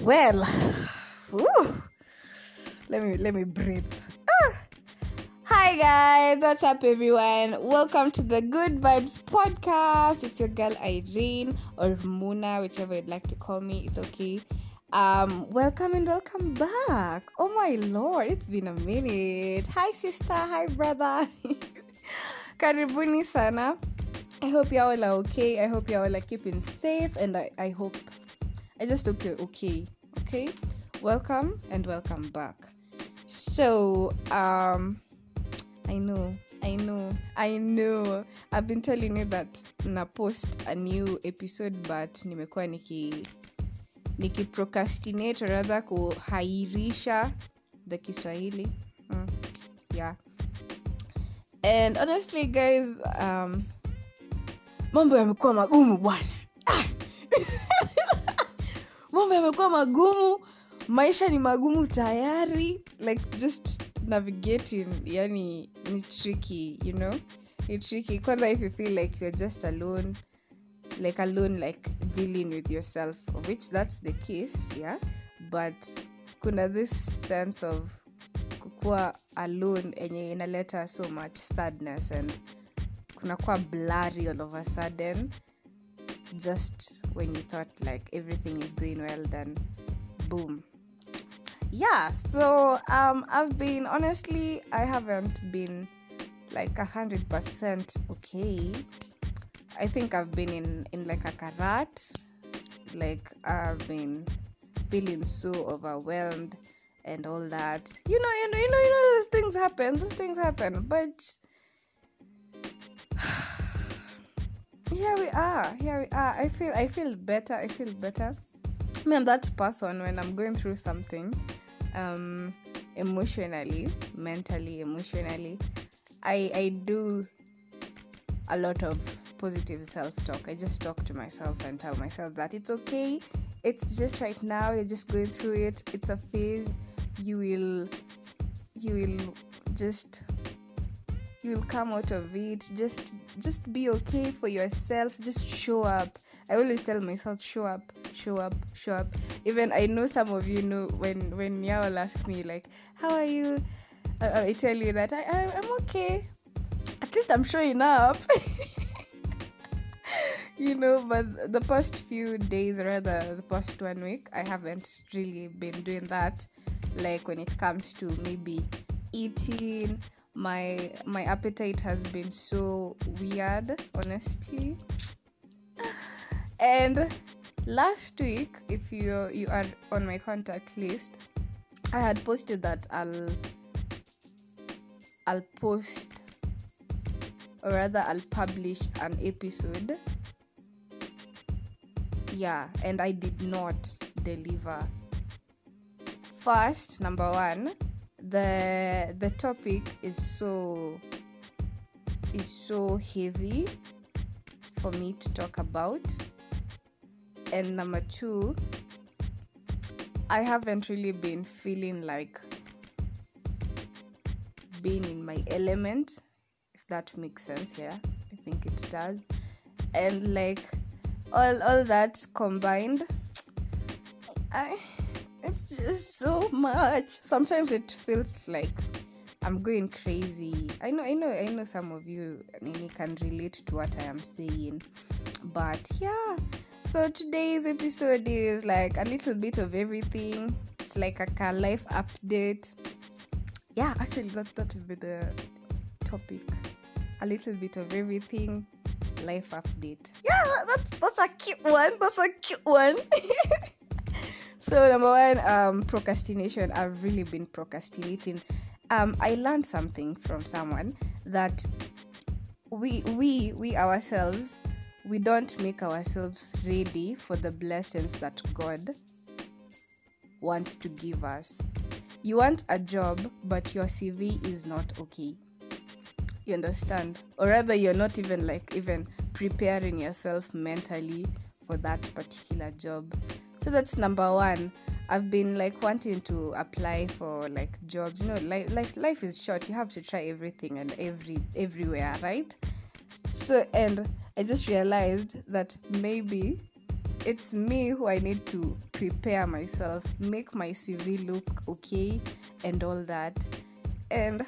Well, let me let me breathe. Ah. Hi guys, what's up everyone? Welcome to the Good Vibes podcast. It's your girl Irene or Muna, whichever you'd like to call me. It's okay. Um, welcome and welcome back. Oh my lord, it's been a minute. Hi sister, hi brother. Karibuni sana. I hope y'all are okay. I hope y'all are keeping safe and I, I hope I just hope you're okay. Okay? Welcome and welcome back. So, um I know, I know, I know. I've been telling you that na post a new episode but nimekuwa niki niki procrastinate rather kuhairisha the Kiswahili. Mm, yeah. And honestly guys, um mambo yamekuwa magumu bwana. Mambo yamekuwa magumu. Maisha ni magumu tayari. Like just navigating yani ni tricky you know? Ni tricky. Kwanza if you feel like you're just alone like alone like dealing with yourself of which that's the case yeah? But kuna this sense of kukuwa alone enye inaleta so much sadness and kunakuwa blurry all of a sudden. Just when you thought like everything is going well then boom. Yeah so um i've been honestly i haven't been like a hundred percent okay. I think i've been in in like a karat. Like i've been feeling so overwhelmed and all that. You know you know you know you know those things happen those things happen. But here we are here we are. I feel i feel better i feel better. Me i'm that person when i'm going through something um emotionally mentally emotionally. I i do a lot of positive self-talk. I just talk to myself and tell myself that it's okay. It's just right now you're just going through it. It's a phase. You will you will just you will come out of it. Just just be okay for yourself. Just show up. I always tell myself show up show up show up. Even i know some of you know when when y'all ask me like how are you? I, I tell you that I, I i'm okay. At least i'm showing up. You know but the past few days rather the past one week i haven't really been doing that. Like when it comes to maybe eating my my appetite has been so weird honestly. And last week if you you are on my contact list i had posted that i'll i'll post or rather i'll publish an episode. Yeah and i did not deliver. First number one the the topic is so is so heavy for me to talk about. And number two i haven't really been feeling like being in my element if that makes sense yeah i think it does. And like all all that combined i just so much. Sometimes it feels like i'm going crazy. I know i know i know some of you Nini, can relate to what i am saying. But yeah so today's episode is like a little bit of everything. It's like a, life update. Yeah actually that that would be the topic. A little bit of everything. Life update. Yeah that's that's a cute one. That's a cute one so number one um procrastination. I've really been procrastinating. Um i learned something from someone that we we we ourselves we don't make ourselves ready for the blessings that god wants to give us. You want a job but your cv is not okay. You understand? Or rather you're not even like even preparing yourself mentally for that particular job so that's number one. I've been like wanting to apply for like jobs. You know life life, life is short. You have to try everything and every everywhere right? So and i just realized that maybe it's me who I need to prepare myself, make my CV look okay, and all that. And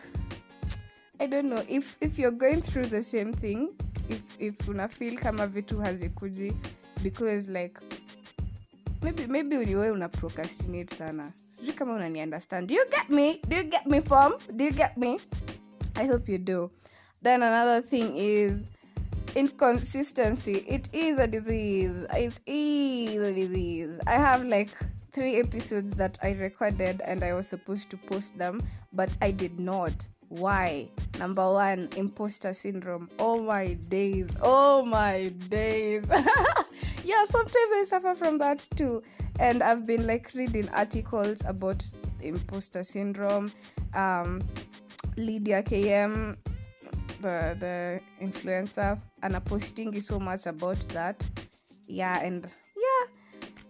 I don't know if if you're going through the same thing, if if una feel kama vitu hazikuji because like maybe maybe wewe una procrastinate sana. Sijui kama unani understand. Do you get me? Do you get me form do you get me? I hope you do. Then another thing is inconsistency. It is a disease. It is a disease. I have like three episodes that i recorded and i was supposed to post them but i did not. Why? Number one imposter syndrome. Oh my days. Oh my days yeah sometimes i suffer from that too. And i've been like reading articles about imposter syndrome um lydia km the the influencer and I'm posting so much about that. Yeah and yeah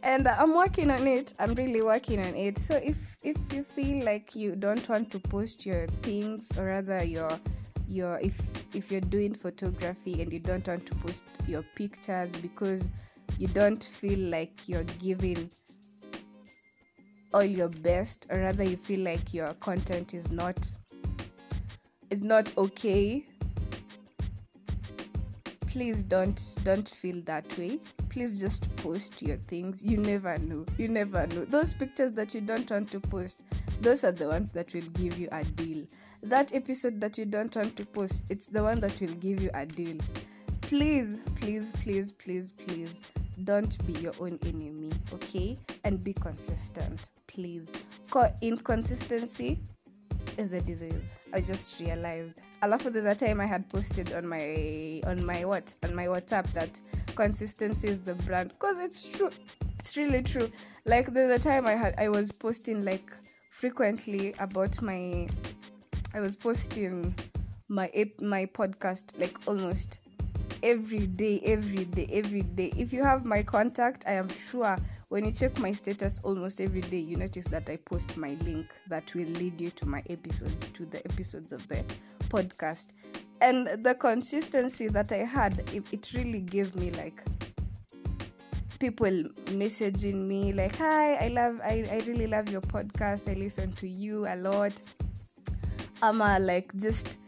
and i'm working on it. I'm really working on it. So if if you feel like you don't want to post your things or rather your your if if you're doing photography and you don't want to post your pictures because you don't feel like you're giving all your best or rather you feel like your content is not is not okay please don't don't feel that way. Please just post your things. You never know. You never know. Those pictures that you don't want to post those are the ones that will give you a deal. That episode that you don't want to post it's the one that will give you a deal. Please please please please please don't be your own enemy okay and be consistent please Co- inconsistency is the disease. I just realized. A Alafu there's a time I had posted on my on my what on my WhatsApp that consistency is the brand because it's true. It's really true. Like there's a time I had I was posting like frequently about my I was posting my my podcast like almost every day, every day, every day. If you have my contact, I am sure when you check my status almost every day, you notice that I post my link that will lead you to my episodes, to the episodes of the podcast. And the consistency that I had, it, it really gave me like people messaging me like hi i love I, I really love your podcast i listen to you a lot ama like just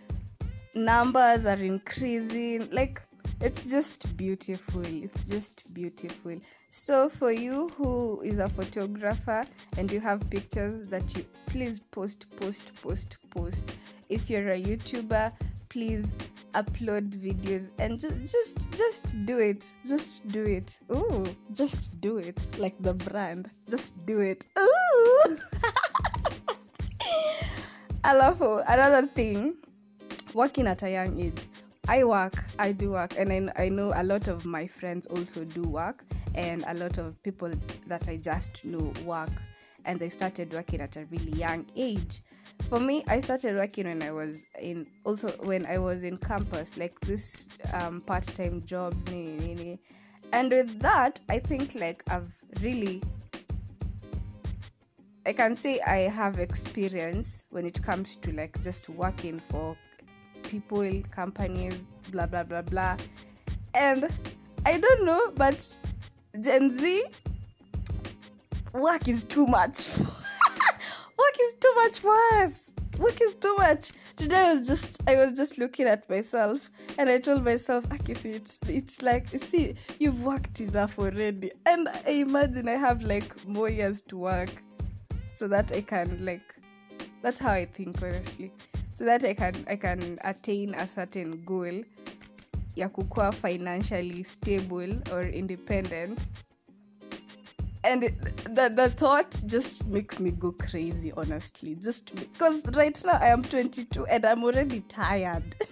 numbers are increasing like it's just beautiful. It's just beautiful. So for you who is a photographer and you have pictures that you please post post post post. If you're a youtuber please upload videos and just just just do it. Just do it. Ooh just do it. Like the brand. Just do it. Ooh. Alafu another thing. Working at a young age I work, I do work, and I, I know a lot of my friends also do work, and a lot of people that I just know work, and they started working at a really young age. For me, I started working when I was in also when I was in campus, like this um, part-time job, and with that, I think like I've really I can say I have experience when it comes to like just working for people, companies, blah blah blah blah. And I don't know, but Gen Z work is too much. work is too much for us. Work is too much. Today I was just I was just looking at myself and I told myself, ah, Akisi, it's it's like see, you've worked enough already. And I imagine I have like more years to work so that I can like that's how I think honestly so that I can I can attain a certain goal ya kukua financially stable or independent. And the, the thought just makes me go crazy honestly. Just because right now i am 22 and i'm already tired.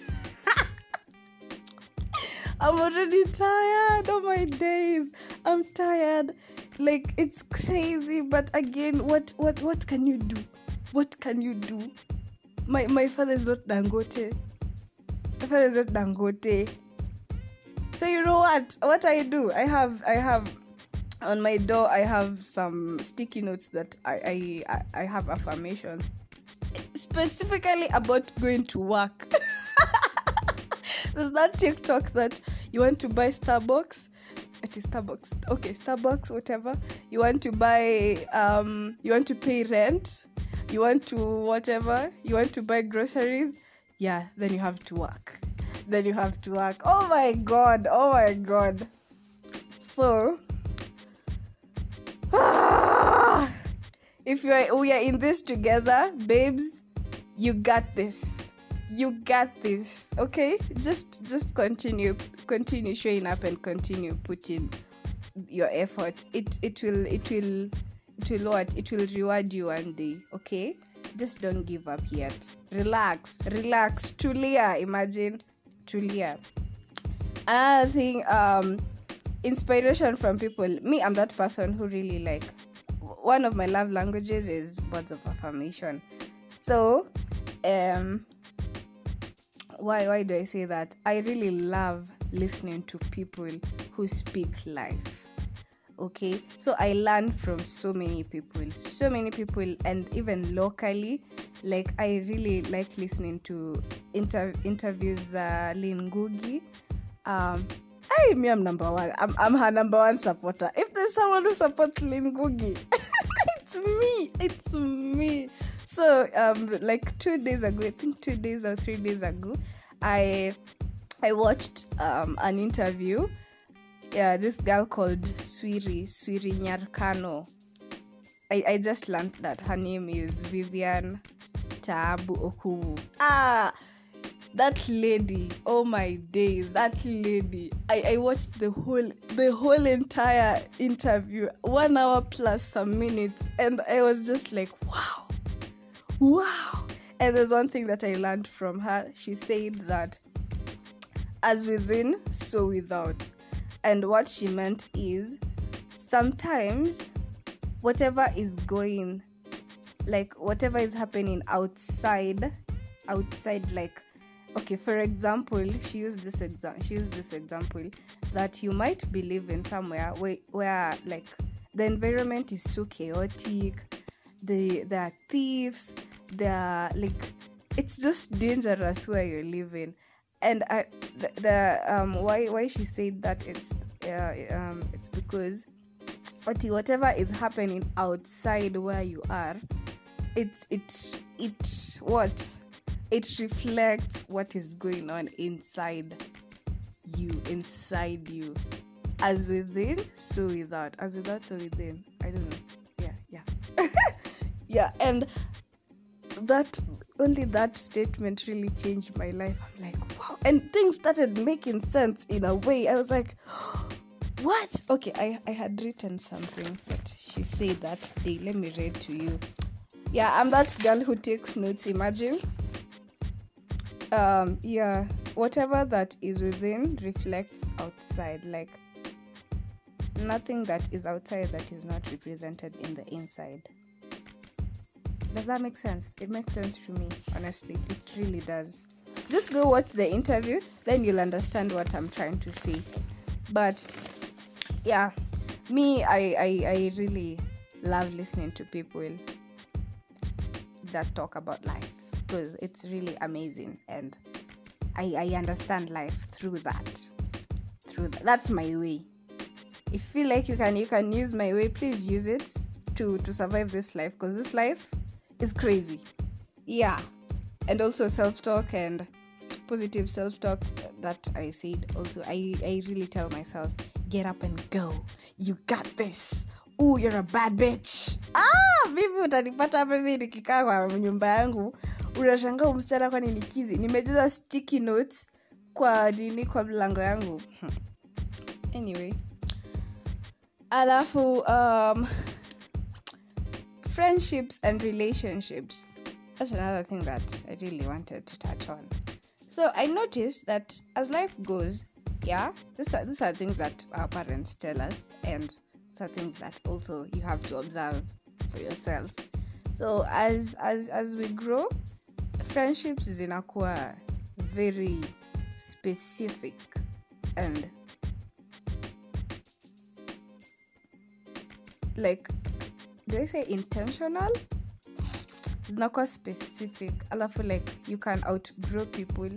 I'm already tired of my days. I'm tired. Like it's crazy but again what what what can you do? What can you do my my father is not Dangote. My father is not Dangote. So you know what? What I do? I have I have on my door I have some sticky notes that I I, I have affirmations specifically about going to work. There's that TikTok that you want to buy Starbucks. at starbucks okay starbucks whatever you want to buy um you want to pay rent you want to whatever? You want to buy groceries? Yeah then you have to work. Then you have to work. Oh my god oh my god. So if you are we are in this together babes you got this. You got this okay? Just just continue continue showing up and continue putting your effort. It it will it will it will it will reward you one day okay? Just don't give up yet. Relax relax. Tulia imagine tulia. Another thing um inspiration from people. Me i'm that person who really like one of my love languages is words of affirmation. So um why why do i say that? I really love listening to people who speak life okay? So i learn from so many people so many people and even locally like i really like listening to inter- interviews uh Lynn Ngugi um hey me i'm number one. I'm, I'm her number one supporter. If there's someone who supports Lynn Ngugi it's me it's me. So um like two days ago i think two days or three days ago i i watched um an interview yeah this girl called swiri swiri nyarkano. I, I just learned that her name is vivian taabu okuwu ah that lady oh my days that lady. I, I watched the whole the whole entire interview one hour plus some minutes and i was just like wow wow. And there's one thing that i learned from her. She said that as within so without and what she meant is sometimes whatever is going like whatever is happening outside outside like okay for example she used this example she used this example that you might be living somewhere where, where like the environment is so chaotic the there are thieves there are like it's just dangerous where you're living and I, the, the um why why she said that it's uh, um it's because what whatever is happening outside where you are it it it what? It reflects what is going on inside you inside you. As within so without. As without so within. I don't know. Yeah yeah. Yeah and that only that statement really changed my life. I'm like and things started making sense in a way. I was like what? Okay i i had written something but she said that day let me read to you. Yeah i'm that girl who takes notes imagine. Um yeah whatever that is within reflects outside like nothing that is outside that is not represented in the inside. Does that make sense? It makes sense to me honestly. It really does just go watch the interview then you'll understand what i'm trying to say. But yeah me i i, I really love listening to people that talk about life because it's really amazing and I, I understand life through that through that. that's my way. If you feel like you can you can use my way please use it to to survive this life because this life is crazy. Yeah and also self-talk and positive self-talk that i said. Also i i really tell myself get up and go. You got this. Ooh, you're a bad bitch. Ah mimi utanipata hivi nikikaa kwa nyumba yangu. Unashangaa umsichana kwani nikizi nimejaza sticky notes kwa nini kwa mlango yangu. Anyway. Alafu um, friendships and relationships. That's another thing that i really wanted to touch on so i noticed that as life goes yeah these are, these are things that our parents tell us and these are things that also you have to observe for yourself. So as as as we grow friendships zinakuwa very specific and like do i say intentional zinakuwa specific. Alafu like you can outgrow people.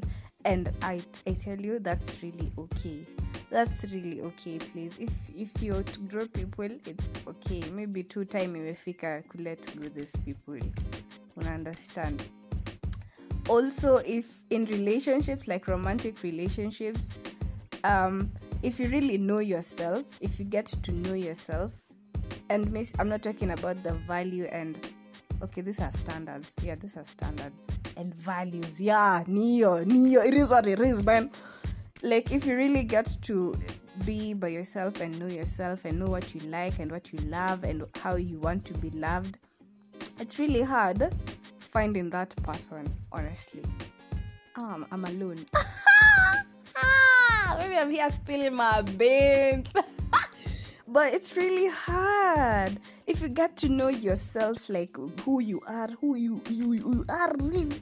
And I, I tell you that's really okay. That's really okay please. If if you're to grow people it's okay. Maybe two time imefika kulet go these people. Una understand also if in relationships like romantic relationships um if you really know yourself if you get to know yourself and miss i'm not talking about the value and okay these are standards. Yeah these are standards and values. Yeah neo neo it is what it is man. Like if you really get to be by yourself and know yourself and know what you like and what you love and how you want to be loved it's really hard finding that person honestly. Um, i'm alone. Maybe i'm here spilling my beans but it's really hard. If you get to know yourself like who you are who you you, you are really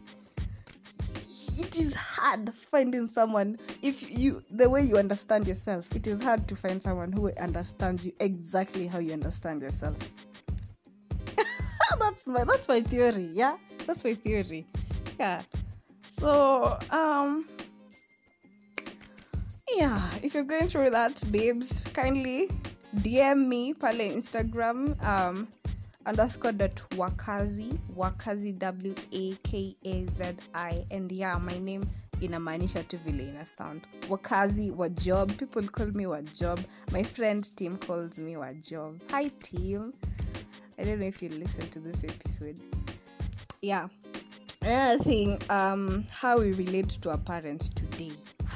it is hard finding someone. If you the way you understand yourself it is hard to find someone who understands you exactly how you understand yourself. That's my that's my theory yeah? That's my theory yeah. So um yeah if you're going through that babes kindly dm me pale instagram um underscore dot wakazi wakazi w a k a z i and yeah my name inamaanisha tu vile ina sound. Wakazi wa job people call me wa job. My friend team calls me wa job. Hi team. I don't know if you listen to this episode. Yeah. Another thing um how we relate to our parents today.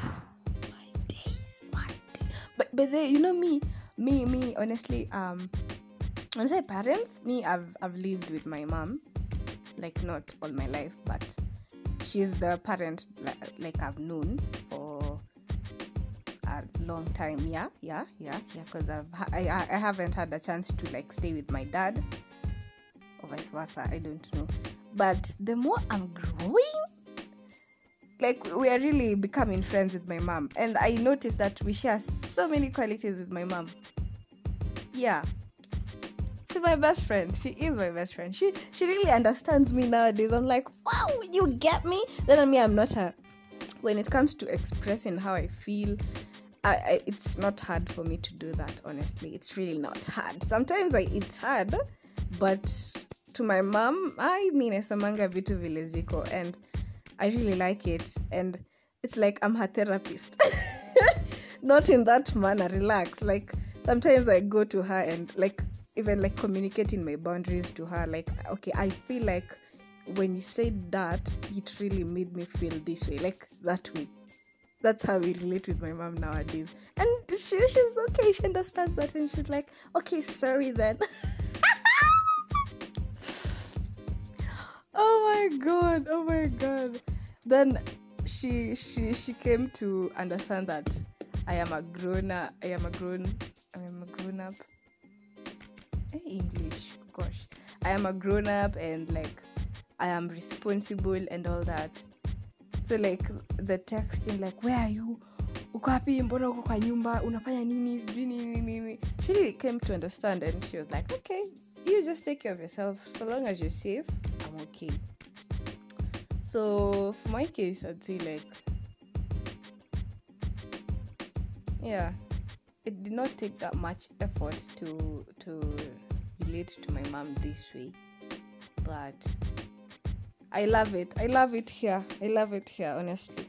My days my day. But but they, you know me me me honestly um when I say parents, me I've I've lived with my mom, like not all my life, but she's the parent like, I've known for a long time. Yeah, yeah, yeah, yeah. Because I've I I haven't had a chance to like stay with my dad, or vice versa. I don't know. But the more I'm growing, like we are really becoming friends with my mom, and I noticed that we share so many qualities with my mom. Yeah, she's my best friend. She is my best friend. She she really understands me nowadays. I'm like, wow, you get me. Then I mean, I'm not a. When it comes to expressing how I feel, I, I it's not hard for me to do that. Honestly, it's really not hard. Sometimes I it's hard, but to my mom, I mean, esamanga vitu vile ziko, and I really like it. And it's like I'm her therapist. not in that manner. Relax. Like sometimes I go to her and like even like communicating my boundaries to her like okay i feel like when you said that it really made me feel this way like that way that's how we relate with my mom nowadays and she, she's okay she understands that and she's like okay sorry then my god oh my god. Then she she she came to understand that i am a grown i am a grown i am a grown up eh, English. Gosh, I am a grown up and like I am responsible and all that. So like the texting, like where are you? uko mbona uko kwa nyumba? Unafanya nini? Sijui nini nini. She really came to understand and she was like okay you just take care of yourself. So long as you're safe i'm okay so for my case i'd say like yeah it did not take that much effort to to relate to my mom this way but i love it. I love it here. I love it here honestly.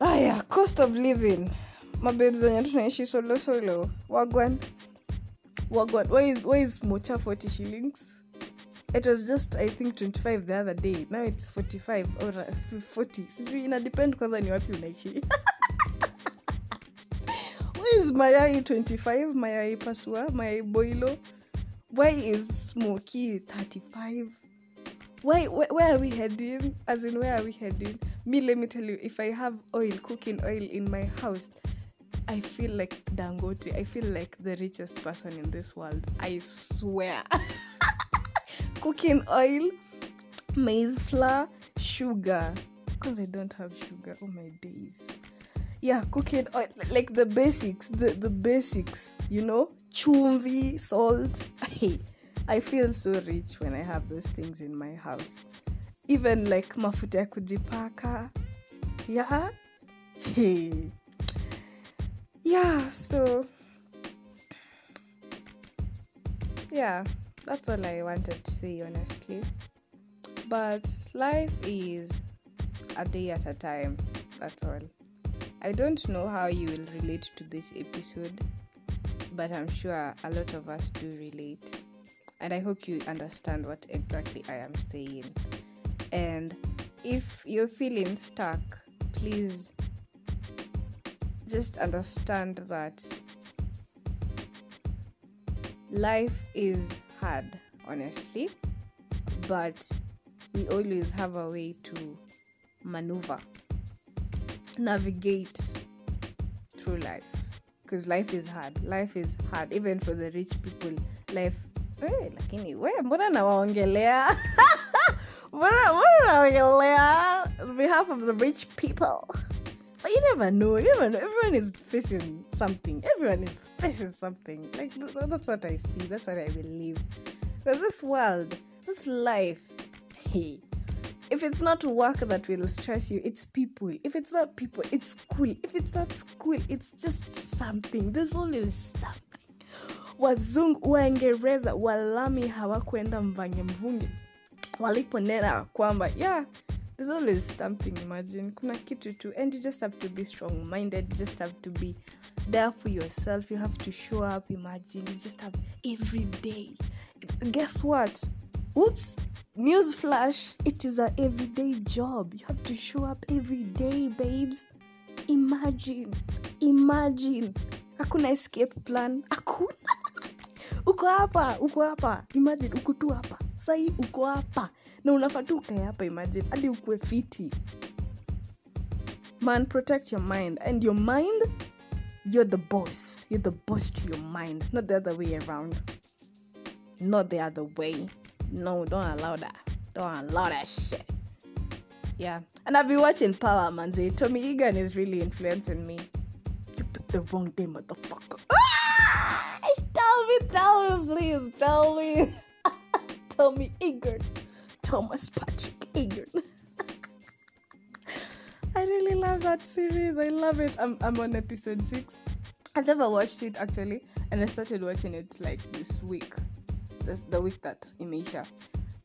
Aya cost of living. Mabebs wenye tunaishi solo solo. Wagwan. Wagwan. Where is, where is mocha 40 shillings it was just i think 25 the other day. Now it's 45 or uh, 40 sijui ina depend kwanza ni wapi unaishi? Why is mayai 25 mayai pasua? Mayai boilo? Why is smoky 35 why where, where are we heading? As in where are we heading? Me let me tell you if i have oil cooking oil in my house i feel like dangote. I feel like the richest person in this world. I swear cooking oil maize flour sugar. Because i don't have sugar oh my days. Yeah cooking oil like the basics the, the basics you know? Chumvi salt. I feel so rich when i have those things in my house. Even like mafuta kujipaka. Yeah. yeah, so yeah, that's all I wanted to say honestly. But life is a day at a time. That's all. I don't know how you will relate to this episode, but I'm sure a lot of us do relate. And I hope you understand what exactly I am saying. And if you're feeling stuck, please just understand that life is hard, honestly, but we always have a way to maneuver, navigate through life. Because life is hard. Life is hard, even for the rich people. Life, hey, lakini we mbona nawaongelea mbona nawaongelea on behalf of the rich people you never know. You never know. Everyone is facing something. Everyone is facing something. Like th- th- that's what i see. That's what i believe. Because this world this life hey if it's not work that will stress you it's people. If it's not people it's school. If it's not school it's just something. There's always something. Wazungu waingereza walami hawakwenda mvange mvungi waliponena kwamba yeah there's always something imagine. Kuna kitu tu and you just have to be strong minded just have to be there for yourself. You have to show up imagine. You just have every day. Guess what? Oops news flash. It is a everyday job. You have to show up every day babes. Imagine imagine. Hakuna escape plan. Hakuna. Uko hapa uko hapa. Imagine uko tu hapa. Sahii uko hapa na unafaa tu hadi ukue fiti. Man protect your mind and your mind you're the boss. You're the boss to your mind not the other way around. Not the other way. No don't allow that. Don't allow that shit. Yeah. And i've been watching power manze tommy egan is really influencing me. You picked the wrong day motherfucker. Ah! tell me tell me please tell me. Tell me egan thomas patrick egan I really love that series. I love it. I'm, I'm on episode six. I've never watched it actually, and I started watching it like this week. That's the week that Imisha.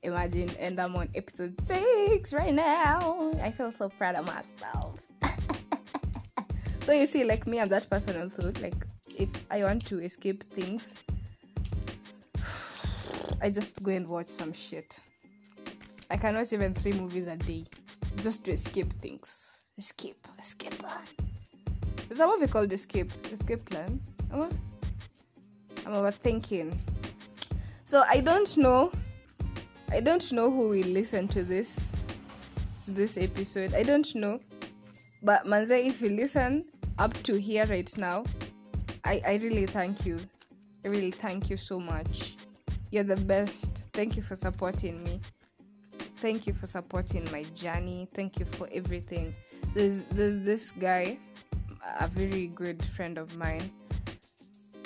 Imagine, and I'm on episode six right now. I feel so proud of myself. so you see, like me, I'm that person also. Like if I want to escape things, I just go and watch some shit. I can watch even three movies a day just to escape things. Escape, escape plan. Is that what we call escape? Escape plan? I'm overthinking. So I don't know. I don't know who will listen to this to this episode. I don't know. But Manze, if you listen up to here right now, I, I really thank you. I really thank you so much. You're the best. Thank you for supporting me. Thank you for supporting my journey. Thank you for everything. There's there's this guy, a very good friend of mine.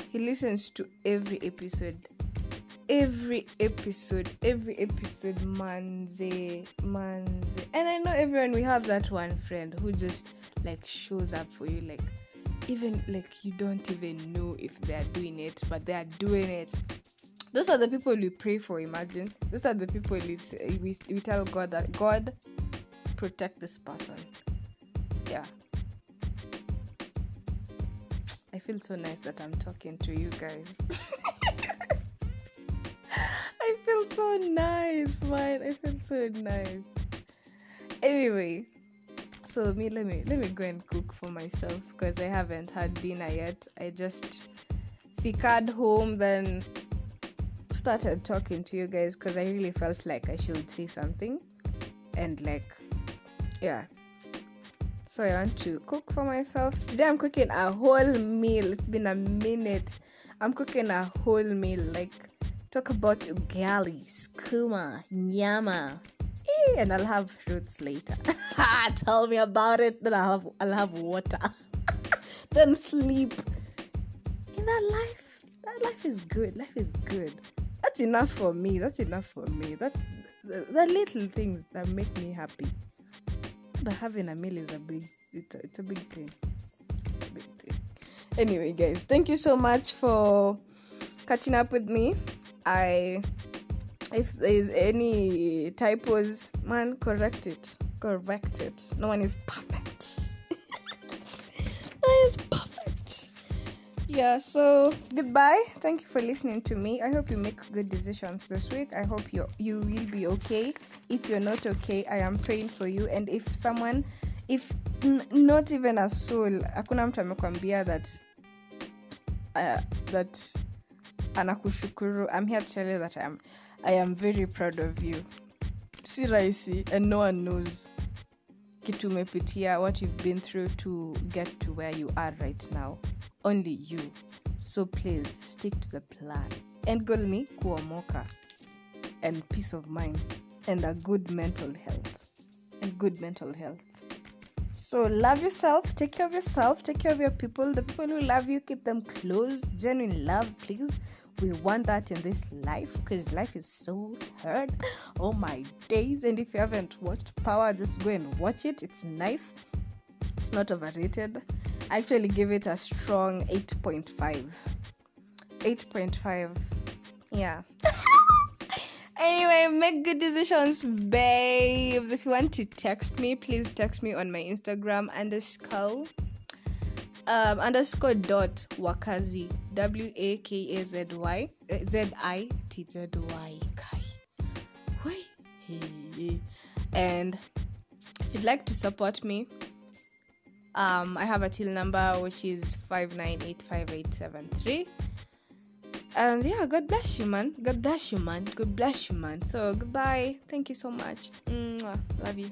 He listens to every episode. Every episode, every episode, manze, manze. And I know everyone, we have that one friend who just like shows up for you, like, even like you don't even know if they're doing it, but they're doing it those are the people we pray for imagine. Those are the people we, we, we tell god that god protect this person. Yeah. I feel so nice that i'm talking to you guys. I feel so nice man. I feel so nice. Anyway so me let me let me go and cook for myself because i haven't had dinner yet. I just ficad home then started talking to you guys because I really felt like I should say something. And like, yeah. So I want to cook for myself. Today I'm cooking a whole meal. It's been a minute. I'm cooking a whole meal. Like, talk about ugali, skuma, nyama. Eh, And I'll have fruits later. Tell me about it. Then I'll have, I'll have water. then sleep. In that life, that life is good. Life is good that's enough for me. That's enough for me. That's the, the little things that make me happy. But having a meal is a big it's a, it's a big thing. A big thing. Anyway guys thank you so much for catching up with me. I if there's any typos man correct it. Correct it. No one is perfect yeah so goodbye. Thank you for listening to me. I hope you make good decisions this week. I hope you you will be okay. If you're not okay i am praying for you. And if someone if n- not even a soul hakuna mtu amekwambia that uh, that anakushukuru i'm here to tell you that i am i am very proud of you. Si rahisi and no one knows kitu umepitia what you've been through to get to where you are right now. Only you. So please stick to the plan. And goal ni kuomoka. And peace of mind. And a good mental health. And good mental health. So love yourself, take care of yourself, take care of your people. The people who love you, keep them close. Genuine love, please. We want that in this life because life is so hard. Oh my days. And if you haven't watched Power, just go and watch it. It's nice. It's not overrated. I actually give it a strong 8.5. 8.5. Yeah. Anyway, make good decisions, babes. If you want to text me, please text me on my Instagram underscore um, underscore dot wakazi w a k a z y z i t z y kai. And if you'd like to support me, um, I have a till number which is five nine eight five eight seven three. And yeah god bless you man. God bless you man. God bless you man. So goodbye. Thank you so much. Mwah. love you